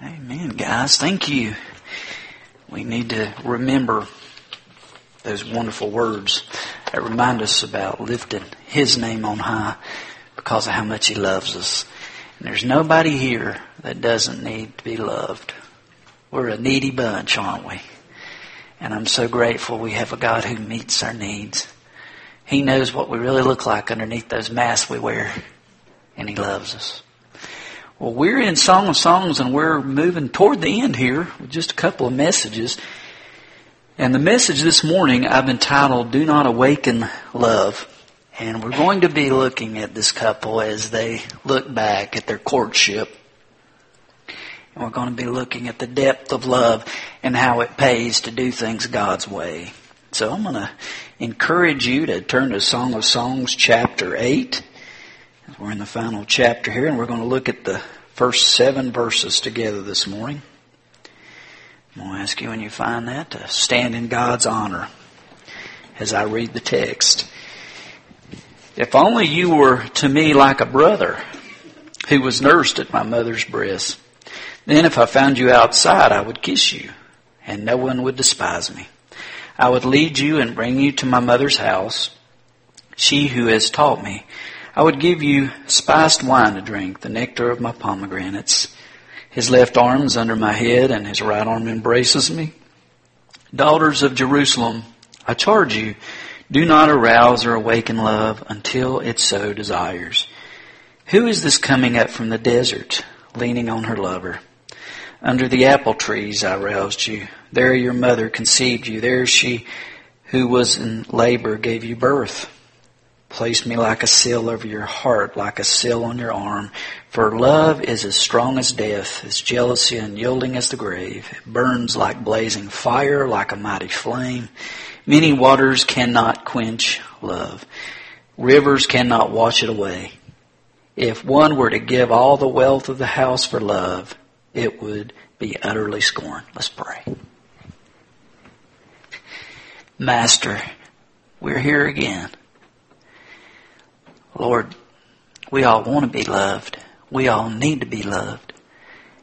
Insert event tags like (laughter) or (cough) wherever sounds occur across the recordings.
Amen, guys. Thank you. We need to remember those wonderful words that remind us about lifting His name on high because of how much He loves us. And there's nobody here that doesn't need to be loved. We're a needy bunch, aren't we? And I'm so grateful we have a God who meets our needs. He knows what we really look like underneath those masks we wear, and He loves us. Well, we're in Song of Songs and we're moving toward the end here with just a couple of messages. And the message this morning I've entitled Do Not Awaken Love. And we're going to be looking at this couple as they look back at their courtship. And we're going to be looking at the depth of love and how it pays to do things God's way. So I'm going to encourage you to turn to Song of Songs chapter 8. We're in the final chapter here, and we're going to look at the first seven verses together this morning. I'm going to ask you when you find that to stand in God's honor as I read the text. If only you were to me like a brother who was nursed at my mother's breast. Then if I found you outside, I would kiss you, and no one would despise me. I would lead you and bring you to my mother's house, she who has taught me I would give you spiced wine to drink, the nectar of my pomegranates. His left arm is under my head, and his right arm embraces me. Daughters of Jerusalem, I charge you, do not arouse or awaken love until it so desires. Who is this coming up from the desert, leaning on her lover? Under the apple trees I roused you. There your mother conceived you. There she who was in labor gave you birth. Place me like a seal over your heart, like a seal on your arm. For love is as strong as death, as jealousy unyielding as the grave. It burns like blazing fire, like a mighty flame. Many waters cannot quench love. Rivers cannot wash it away. If one were to give all the wealth of the house for love, it would be utterly scorned. Let's pray. Master, we're here again. Lord, we all want to be loved. We all need to be loved.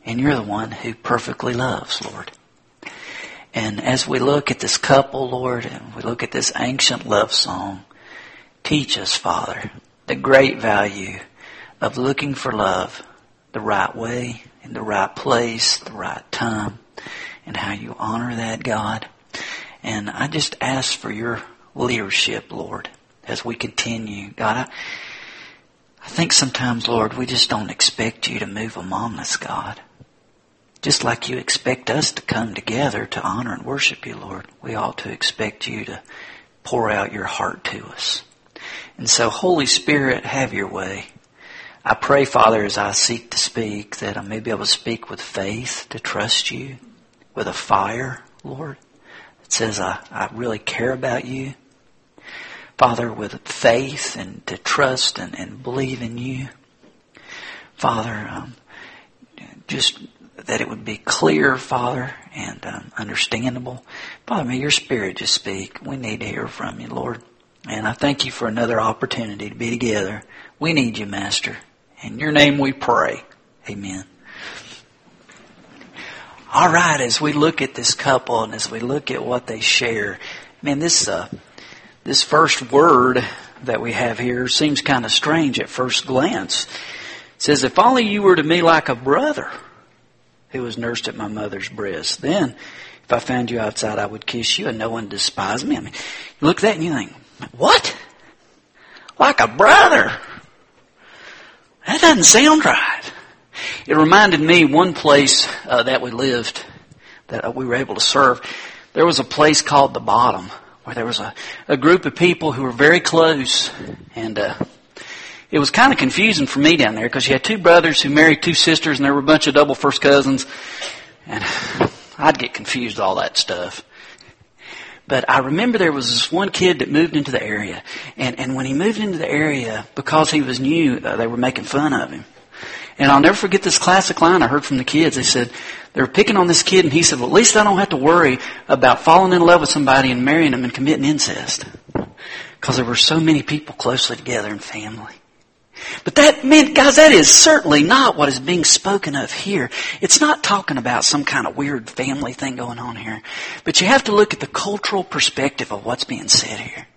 And you're the one who perfectly loves, Lord. And as we look at this couple, Lord, and we look at this ancient love song, teach us, Father, the great value of looking for love the right way, in the right place, the right time, and how you honor that, God. And I just ask for your leadership, Lord, as we continue. God, I, I think sometimes, Lord, we just don't expect you to move among us, God. Just like you expect us to come together to honor and worship you, Lord, we ought to expect you to pour out your heart to us. And so, Holy Spirit, have your way. I pray, Father, as I seek to speak, that I may be able to speak with faith, to trust you, with a fire, Lord, that says I, I really care about you. Father, with faith and to trust and, and believe in you. Father, um, just that it would be clear, Father, and um, understandable. Father, may your Spirit just speak. We need to hear from you, Lord. And I thank you for another opportunity to be together. We need you, Master. In your name we pray. Amen. All right, as we look at this couple and as we look at what they share, man, this uh, this first word that we have here seems kind of strange at first glance. It says, If only you were to me like a brother who was nursed at my mother's breast. Then, if I found you outside, I would kiss you and no one despise me. I mean, you look at that and you think, What? Like a brother? That doesn't sound right. It reminded me one place uh, that we lived, that we were able to serve. There was a place called the Bottom where there was a, a group of people who were very close, and uh, it was kind of confusing for me down there because you had two brothers who married two sisters, and there were a bunch of double first cousins, and (sighs) I'd get confused all that stuff. But I remember there was this one kid that moved into the area, and and when he moved into the area, because he was new, uh, they were making fun of him. And I'll never forget this classic line I heard from the kids. They said, they were picking on this kid and he said, well, at least I don't have to worry about falling in love with somebody and marrying them and committing incest. Because there were so many people closely together in family. But that, man, guys, that is certainly not what is being spoken of here. It's not talking about some kind of weird family thing going on here. But you have to look at the cultural perspective of what's being said here.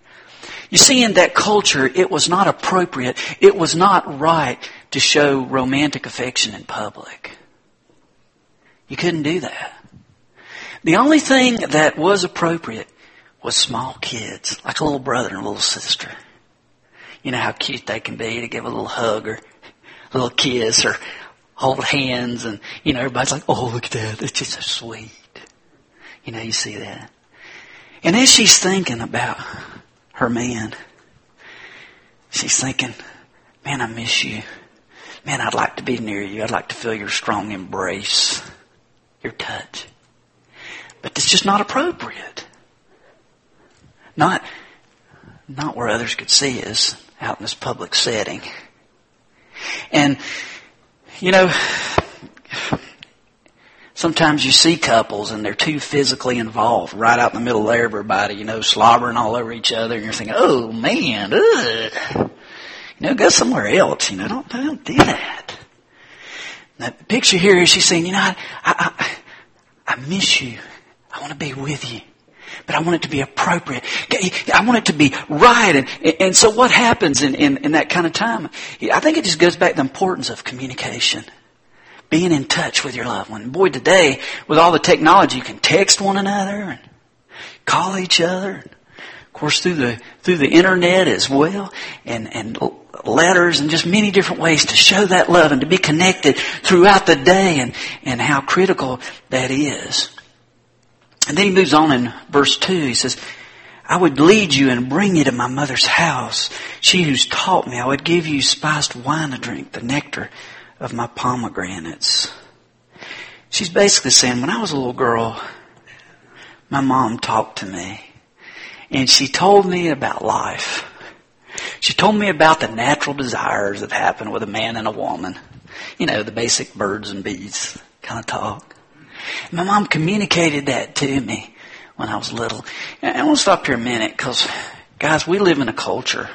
You see, in that culture, it was not appropriate, it was not right to show romantic affection in public. You couldn't do that. The only thing that was appropriate was small kids, like a little brother and a little sister. You know how cute they can be to give a little hug or a little kiss or hold hands and, you know, everybody's like, oh, look at that. It's just so sweet. You know, you see that. And as she's thinking about her man. She's thinking, man, I miss you. Man, I'd like to be near you. I'd like to feel your strong embrace, your touch. But it's just not appropriate. Not, not where others could see us out in this public setting. And, you know, Sometimes you see couples and they're too physically involved right out in the middle of everybody, you know, slobbering all over each other and you're thinking, oh man, ugh. Know, go somewhere else, you know, don't, don't do that. the picture here is she's saying, you know, I, I, I miss you. I want to be with you. But I want it to be appropriate. I want it to be right. And, and so what happens in, in, in that kind of time? I think it just goes back to the importance of communication being in touch with your loved one. Boy, today, with all the technology, you can text one another and call each other. Of course, through the, through the internet as well, and, and letters and just many different ways to show that love and to be connected throughout the day and, and how critical that is. And then he moves on in verse 2. He says, I would lead you and bring you to my mother's house. She who's taught me, I would give you spiced wine to drink, the nectar of my pomegranates. She's basically saying, when I was a little girl, my mom talked to me and she told me about life. She told me about the natural desires that happen with a man and a woman. You know, the basic birds and bees kind of talk. My mom communicated that to me when I was little. And I want to stop here a minute because, guys, we live in a culture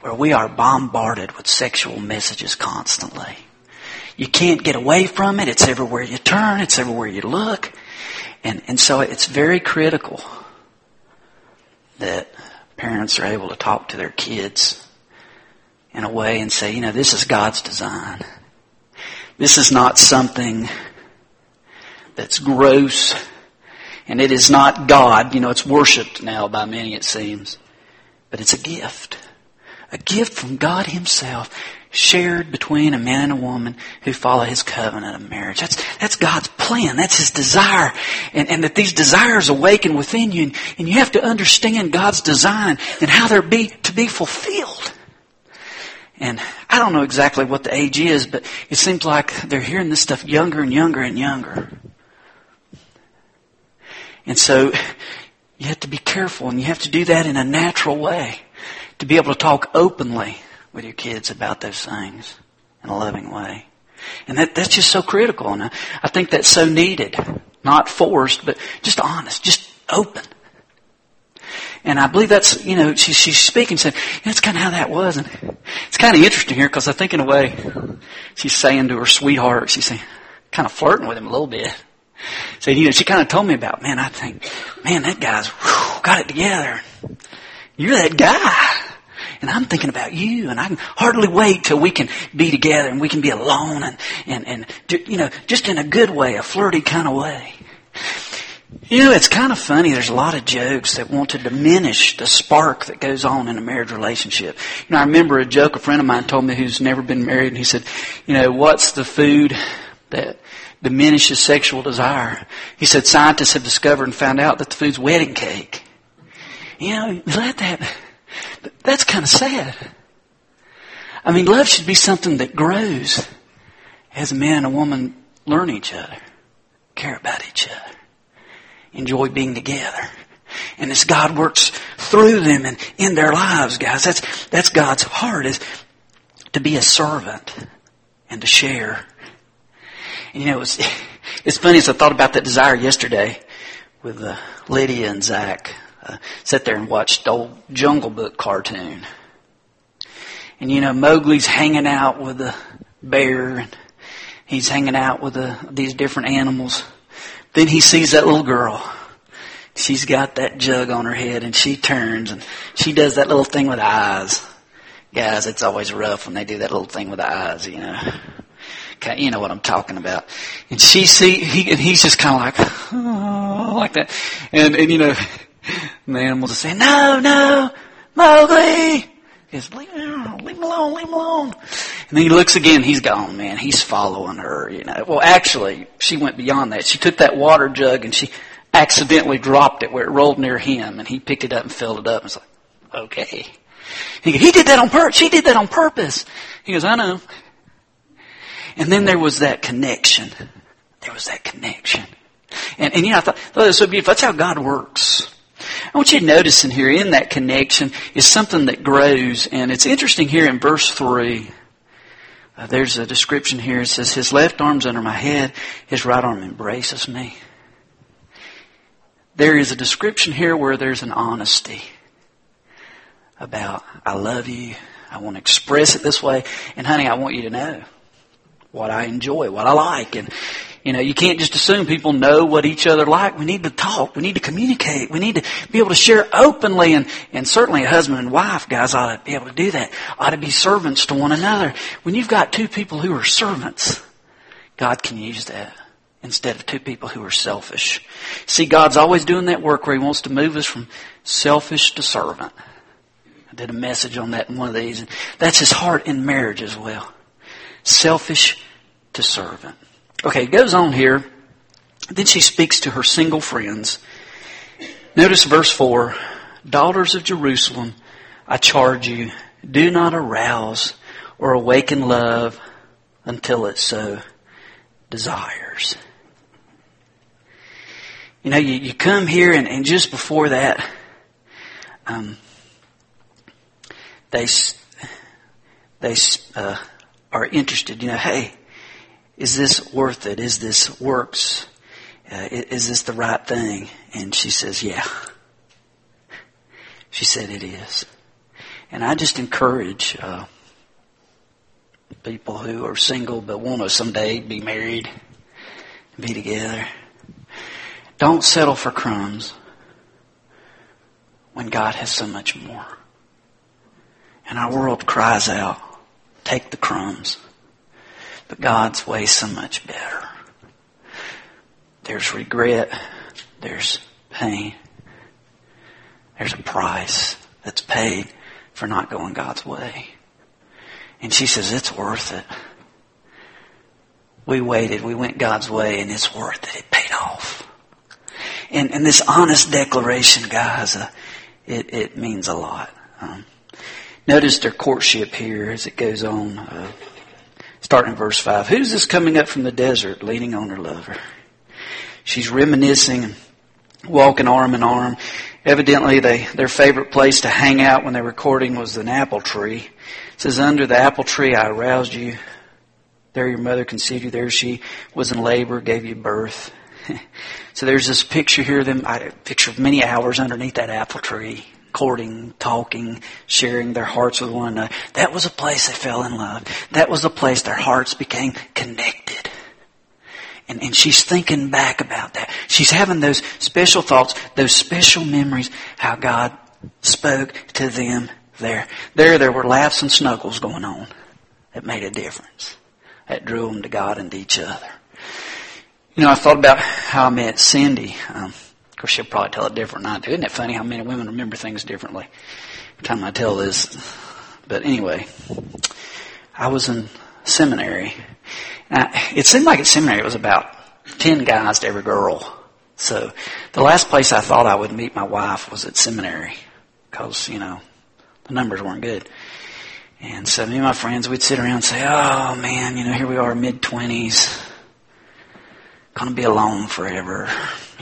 where we are bombarded with sexual messages constantly. You can't get away from it. It's everywhere you turn. It's everywhere you look. And, and so it's very critical that parents are able to talk to their kids in a way and say, you know, this is God's design. This is not something that's gross and it is not God. You know, it's worshiped now by many, it seems. But it's a gift a gift from God Himself shared between a man and a woman who follow His covenant of marriage. That's, that's God's plan. That's His desire. And, and that these desires awaken within you and, and you have to understand God's design and how they're be, to be fulfilled. And I don't know exactly what the age is, but it seems like they're hearing this stuff younger and younger and younger. And so you have to be careful and you have to do that in a natural way to be able to talk openly with your kids about those things in a loving way. And that, that's just so critical. And I, I think that's so needed. Not forced, but just honest, just open. And I believe that's, you know, she, she's speaking, saying, that's kind of how that was. And it's kind of interesting here because I think in a way she's saying to her sweetheart, she's saying, kind of flirting with him a little bit. So, you know, she kind of told me about, man, I think, man, that guy's whew, got it together. You're that guy and I'm thinking about you, and I can hardly wait till we can be together and we can be alone and, and, and, you know, just in a good way, a flirty kind of way. You know, it's kind of funny. There's a lot of jokes that want to diminish the spark that goes on in a marriage relationship. You know, I remember a joke a friend of mine told me who's never been married, and he said, you know, what's the food that diminishes sexual desire? He said scientists have discovered and found out that the food's wedding cake. You know, let that, that's kind of sad. I mean, love should be something that grows as a man and a woman learn each other, care about each other, enjoy being together. And as God works through them and in their lives, guys, that's, that's God's heart is to be a servant and to share. And, you know, it's, (laughs) it's funny as I thought about that desire yesterday with uh, Lydia and Zach sat there and watched the old Jungle Book cartoon. And you know, Mowgli's hanging out with the bear and he's hanging out with the, these different animals. Then he sees that little girl. She's got that jug on her head and she turns and she does that little thing with eyes. Guys, it's always rough when they do that little thing with the eyes, you know. You know what I'm talking about. And she see, he, and he's just kind of like, oh, (laughs) like that. And, and you know, and the animals are saying, no, no, Mowgli! He goes, leave him alone, leave him alone, leave him alone. And then he looks again, he's gone, man. He's following her, you know. Well, actually, she went beyond that. She took that water jug and she accidentally dropped it where it rolled near him and he picked it up and filled it up and was like, okay. He, he did that on purpose. She did that on purpose. He goes, I know. And then there was that connection. There was that connection. And, and you know, I thought, oh. That's how God works. I want you to notice in here, in that connection, is something that grows. And it's interesting here in verse 3. Uh, there's a description here. It says, His left arm's under my head, His right arm embraces me. There is a description here where there's an honesty about, I love you, I want to express it this way, and honey, I want you to know what I enjoy, what I like, and you know, you can't just assume people know what each other like. We need to talk. We need to communicate. We need to be able to share openly and, and certainly a husband and wife, guys, ought to be able to do that. Ought to be servants to one another. When you've got two people who are servants, God can use that instead of two people who are selfish. See, God's always doing that work where He wants to move us from selfish to servant. I did a message on that in one of these. And that's His heart in marriage as well. Selfish to servant. Okay, it goes on here. Then she speaks to her single friends. Notice verse 4 Daughters of Jerusalem, I charge you, do not arouse or awaken love until it so desires. You know, you, you come here and, and just before that, um, they they uh, are interested. You know, hey, is this worth it? Is this works? Uh, is this the right thing? And she says, yeah. She said it is. And I just encourage uh, people who are single but want to someday be married, be together. Don't settle for crumbs when God has so much more. And our world cries out, take the crumbs. But God's way so much better. There's regret. There's pain. There's a price that's paid for not going God's way. And she says, it's worth it. We waited. We went God's way and it's worth it. It paid off. And, and this honest declaration, guys, uh, it, it means a lot. Um, notice their courtship here as it goes on. Uh, Starting in verse 5. Who's this coming up from the desert leaning on her lover? She's reminiscing walking arm in arm. Evidently, they, their favorite place to hang out when they're recording was an apple tree. It says, Under the apple tree I aroused you. There your mother conceived you. There she was in labor, gave you birth. (laughs) so there's this picture here of them, a picture of many hours underneath that apple tree courting, talking, sharing their hearts with one another. That was a place they fell in love. That was a place their hearts became connected. And, and she's thinking back about that. She's having those special thoughts, those special memories, how God spoke to them there. There, there were laughs and snuggles going on that made a difference. That drew them to God and to each other. You know, I thought about how I met Cindy. Um, course, she'll probably tell it different than I do. Isn't it funny how many women remember things differently? Every time I tell this. But anyway, I was in seminary. I, it seemed like at seminary it was about 10 guys to every girl. So the last place I thought I would meet my wife was at seminary because, you know, the numbers weren't good. And so me and my friends, we'd sit around and say, oh man, you know, here we are mid twenties, gonna be alone forever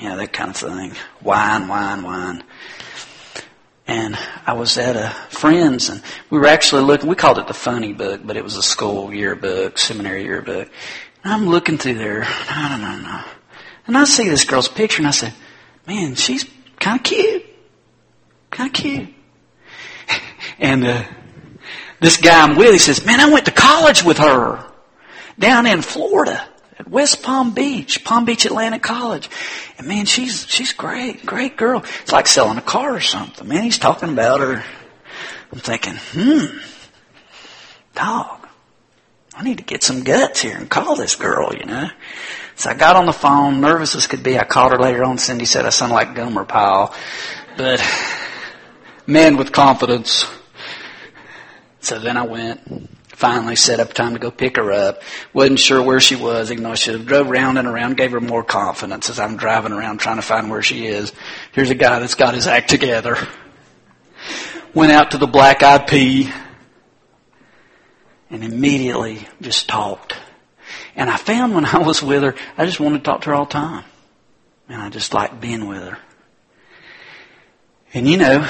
you know, that kind of thing. Whine, whine, whine. And I was at a friend's and we were actually looking, we called it the funny book, but it was a school yearbook, seminary yearbook. And I'm looking through there, no, no, no, no. And I see this girl's picture and I said, man, she's kind of cute. Kind of cute. (laughs) and, uh, This guy I'm with, he says, man, I went to college with her down in Florida West Palm Beach, Palm Beach Atlantic College. And man, she's, she's great, great girl. It's like selling a car or something. Man, he's talking about her. I'm thinking, hmm, dog, I need to get some guts here and call this girl, you know. So I got on the phone, nervous as could be. I called her later on. Cindy said I sound like Gomer Pyle, but man with confidence. So then I went, finally set up time to go pick her up. Wasn't sure where she was, even though I should have drove around and around, gave her more confidence as I'm driving around trying to find where she is. Here's a guy that's got his act together. Went out to the black eyed pea and immediately just talked. And I found when I was with her, I just wanted to talk to her all the time. And I just liked being with her. And you know,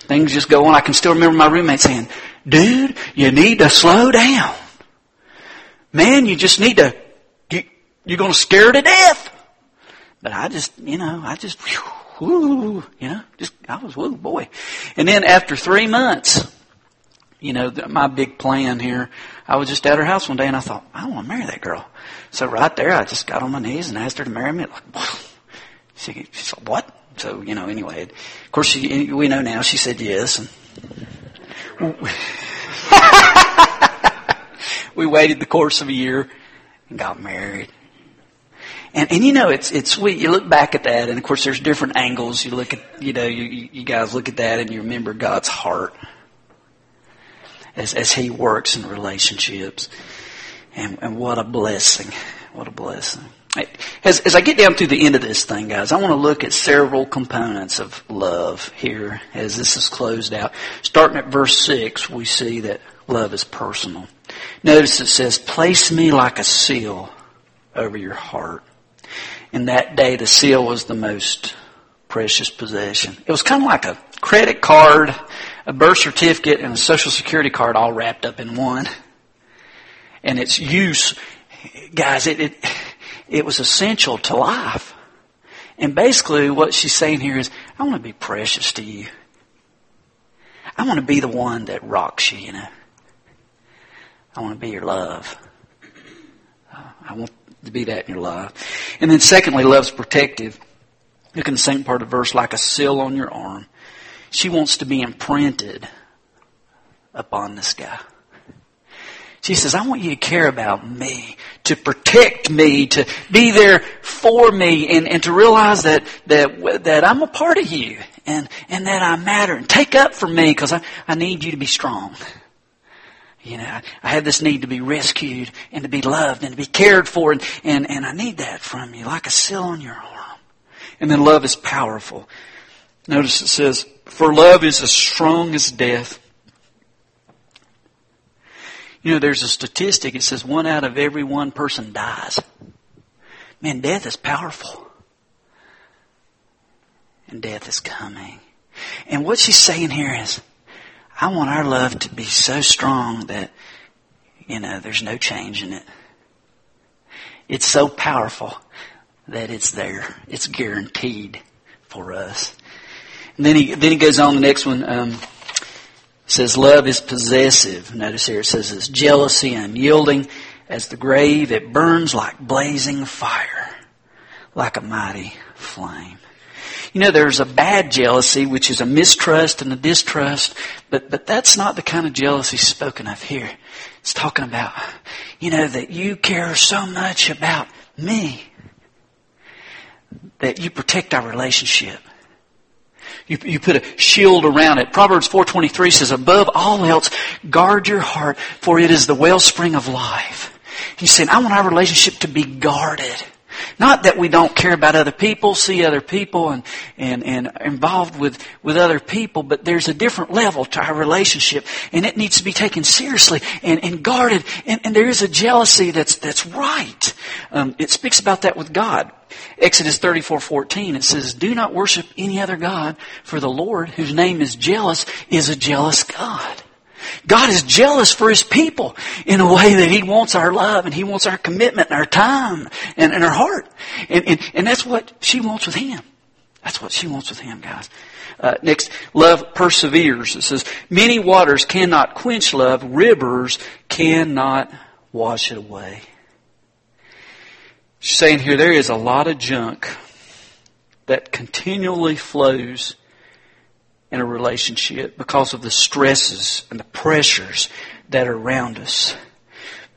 things just go on. I can still remember my roommate saying, dude, you need to slow down. Man, you just need to, you, you're going to scare to death. But I just, you know, I just, whoo, you know, just, I was, whoo, boy. And then after three months, you know, my big plan here, I was just at her house one day and I thought, I want to marry that girl. So right there, I just got on my knees and asked her to marry me. Like, she, she said, what? So, you know, anyway, of course, she, we know now she said yes. And (laughs) we waited the course of a year and got married. And, and you know, it's, it's sweet. You look back at that and of course there's different angles. You look at, you know, you, you guys look at that and you remember God's heart as, as He works in relationships. And, and what a blessing. What a blessing. As, as I get down to the end of this thing, guys, I want to look at several components of love here as this is closed out. Starting at verse 6, we see that love is personal. Notice it says, place me like a seal over your heart. In that day, the seal was the most precious possession. It was kind of like a credit card a birth certificate and a social security card all wrapped up in one. And its use, guys, it, it, it was essential to life. And basically what she's saying here is, I want to be precious to you. I want to be the one that rocks you, you know. I want to be your love. Uh, I want to be that in your life. And then secondly, love's protective. Look in the same part of the verse, like a seal on your arm. She wants to be imprinted upon this guy. She says, I want you to care about me, to protect me, to be there for me, and, and to realize that, that, that I'm a part of you, and, and that I matter, and take up for me, because I, I need you to be strong. You know, I, have this need to be rescued, and to be loved, and to be cared for, and, and, and I need that from you, like a seal on your arm. And then love is powerful. Notice it says, for love is as strong as death. You know, there's a statistic. It says one out of every one person dies. Man, death is powerful. And death is coming. And what she's saying here is, I want our love to be so strong that, you know, there's no change in it. It's so powerful that it's there. It's guaranteed for us. And then he, then he goes on the next one. Um, says love is possessive. Notice here it says it's jealousy and unyielding as the grave. It burns like blazing fire, like a mighty flame. You know, there's a bad jealousy, which is a mistrust and a distrust, but, but that's not the kind of jealousy spoken of here. It's talking about, you know, that you care so much about me that you protect our relationship. You, you put a shield around it. Proverbs 4.23 says, above all else, guard your heart, for it is the wellspring of life. He's saying, I want our relationship to be guarded. Not that we don't care about other people, see other people and, and, and involved with, with other people, but there's a different level to our relationship and it needs to be taken seriously and, and guarded and, and there is a jealousy that's, that's right. Um, it speaks about that with God. Exodus 34:14 it says do not worship any other god for the Lord whose name is jealous is a jealous God. God is jealous for His people in a way that He wants our love and He wants our commitment and our time and, and our heart. And, and, and that's what she wants with Him. That's what she wants with him, guys. Uh, next, love perseveres. It says, many waters cannot quench love, rivers cannot wash it away. She's saying here there is a lot of junk that continually flows in a relationship because of the stresses and the pressures that are around us.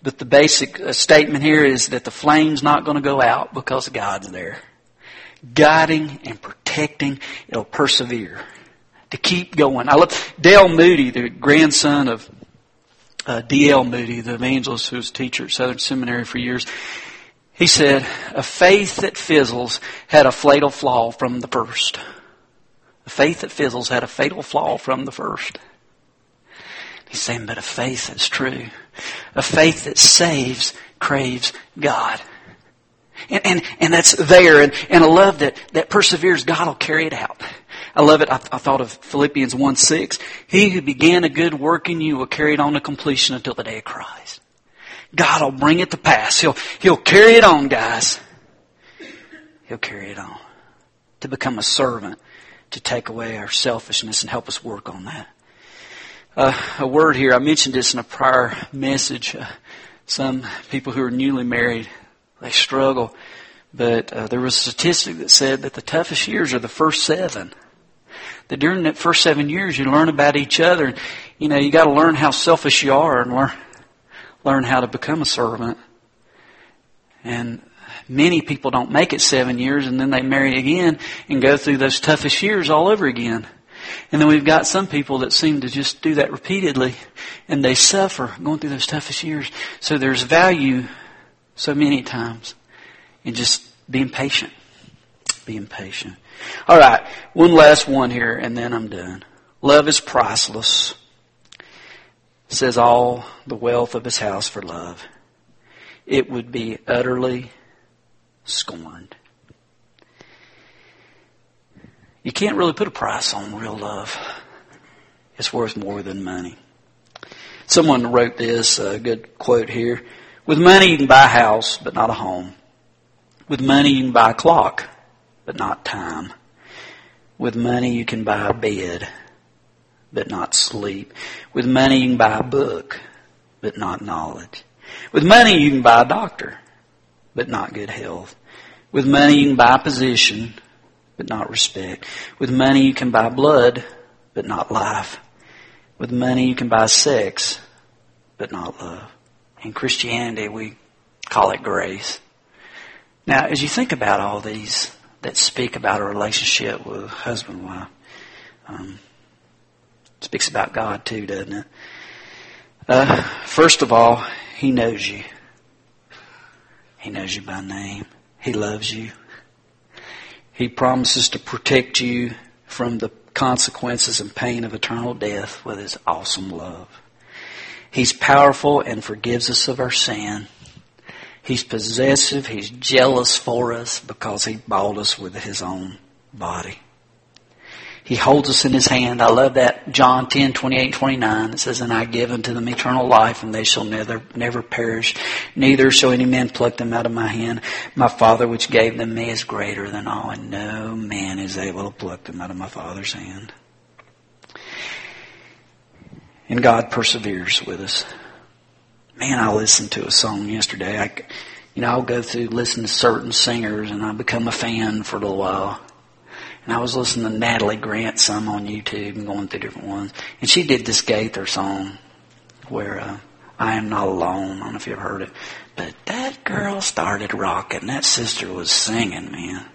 But the basic uh, statement here is that the flame's not going to go out because God's there. Guiding and protecting, it'll persevere. To keep going. I love Dale Moody, the grandson of uh, D.L. Moody, the evangelist who was a teacher at Southern Seminary for years. He said, a faith that fizzles had a fatal flaw from the first. A faith that fizzles had a fatal flaw from the first. He's saying, but a faith that's true, a faith that saves, craves God. And, and, and that's there, and, and a love that, that perseveres, God will carry it out. I love it. I, I thought of Philippians 1 6. He who began a good work in you will carry it on to completion until the day of Christ. God will bring it to pass. He'll, he'll carry it on, guys. He'll carry it on. To become a servant, to take away our selfishness and help us work on that. Uh, a word here. I mentioned this in a prior message. Uh, some people who are newly married, they struggle. But uh, there was a statistic that said that the toughest years are the first seven. That during that first seven years, you learn about each other. And, you know, you got to learn how selfish you are and learn learn how to become a servant. And many people don't make it seven years, and then they marry again and go through those toughest years all over again. And then we've got some people that seem to just do that repeatedly and they suffer going through those toughest years. So there's value so many times in just being patient. Being patient. All right, one last one here and then I'm done. Love is priceless. Says all the wealth of his house for love. It would be utterly scorned. You can't really put a price on real love. It's worth more than money. Someone wrote this, a good quote here. With money you can buy a house, but not a home. With money you can buy a clock, but not time. With money you can buy a bed, but not sleep. With money you can buy a book, but not knowledge. With money you can buy a doctor, but not good health. With money you can buy position, but not respect. With money you can buy blood, but not life. With money you can buy sex, but not love. In Christianity we call it grace. Now, as you think about all these that speak about a relationship with husband and wife, um, speaks about God too, doesn't it? Uh, first of all, He knows you. He knows you by name. He loves you. He promises to protect you from the consequences and pain of eternal death with His awesome love. He's powerful and forgives us of our sin. He's possessive. He's jealous for us because He bought us with His own body. He holds us in His hand. I love that John 10, 28, 29. It says, And I give unto them eternal life, and they shall never, never perish. Neither shall any man pluck them out of my hand. My Father which gave them me is greater than all, and no man is able to pluck them out of my Father's hand. And God perseveres with us. Man, I listened to a song yesterday. I, you know, I'll go through, listen to certain singers, and I become a fan for a little while. And I was listening to Natalie Grant some on YouTube and going through different ones. And she did this Gaither song where uh, I am not alone. I don't know if you ever heard it. But that girl started rocking. That sister was singing, man.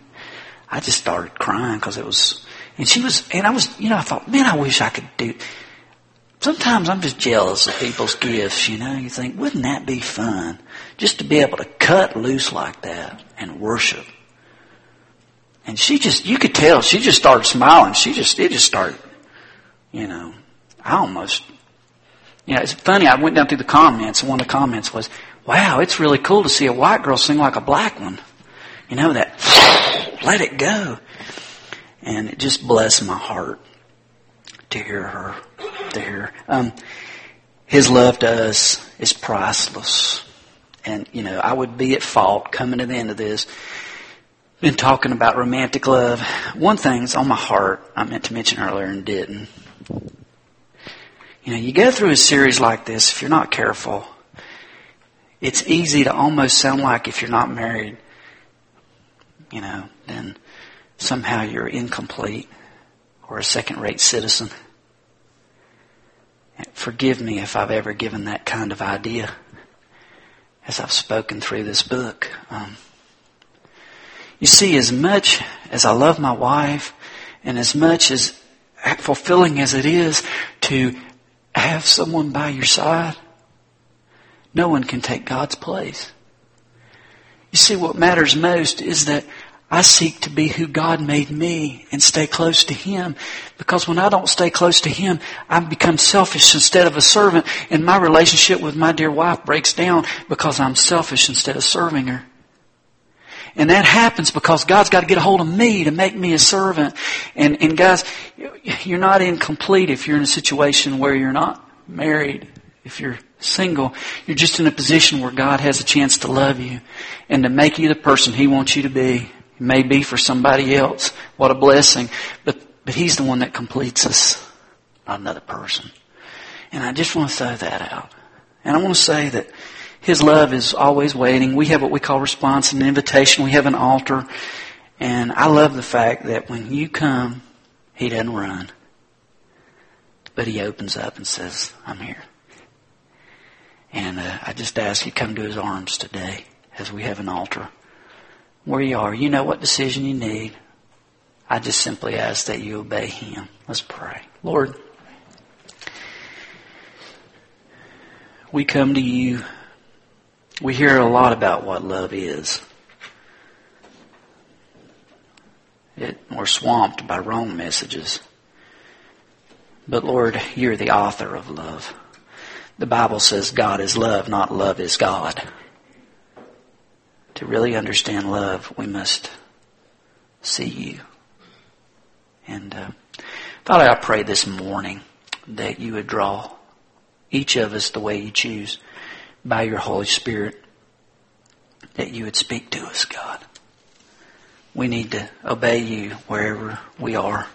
I just started crying because it was, and she was, and I was, you know, I thought, man, I wish I could do. Sometimes I'm just jealous of people's gifts, you know. You think, wouldn't that be fun? Just to be able to cut loose like that and worship and she just, you could tell, she just started smiling. She just, it just started, you know, I almost, you know, it's funny, I went down through the comments, and one of the comments was, wow, it's really cool to see a white girl sing like a black one. You know, that, (sighs) let it go. And it just blessed my heart to hear her, to hear. Um, his love to us is priceless. And, you know, I would be at fault coming to the end of this been talking about romantic love. One thing's on my heart I meant to mention earlier and didn't. You know, you go through a series like this, if you're not careful, it's easy to almost sound like if you're not married, you know, then somehow you're incomplete or a second rate citizen. Forgive me if I've ever given that kind of idea as I've spoken through this book. Um, you see, as much as I love my wife and as much as fulfilling as it is to have someone by your side, no one can take God's place. You see, what matters most is that I seek to be who God made me and stay close to Him. Because when I don't stay close to Him, I become selfish instead of a servant and my relationship with my dear wife breaks down because I'm selfish instead of serving her. And that happens because God's got to get a hold of me to make me a servant. And, and guys, you're not incomplete if you're in a situation where you're not married. If you're single, you're just in a position where God has a chance to love you and to make you the person He wants you to be. It may be for somebody else. What a blessing. But, but He's the one that completes us, not another person. And I just want to throw that out. And I want to say that his love is always waiting. We have what we call response and invitation. We have an altar. And I love the fact that when you come, He doesn't run. But He opens up and says, I'm here. And uh, I just ask you come to His arms today as we have an altar. Where you are, you know what decision you need. I just simply ask that you obey Him. Let's pray. Lord, we come to you we hear a lot about what love is. It, we're swamped by wrong messages. But Lord, you're the author of love. The Bible says God is love, not love is God. To really understand love, we must see you. And uh, Father, I pray this morning that you would draw each of us the way you choose by your Holy Spirit that you would speak to us, God. We need to obey you wherever we are.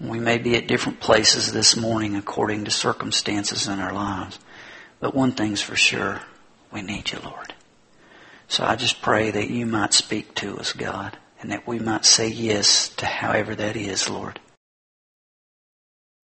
We may be at different places this morning according to circumstances in our lives. But one thing's for sure, we need you, Lord. So I just pray that you might speak to us, God, and that we might say yes to however that is, Lord.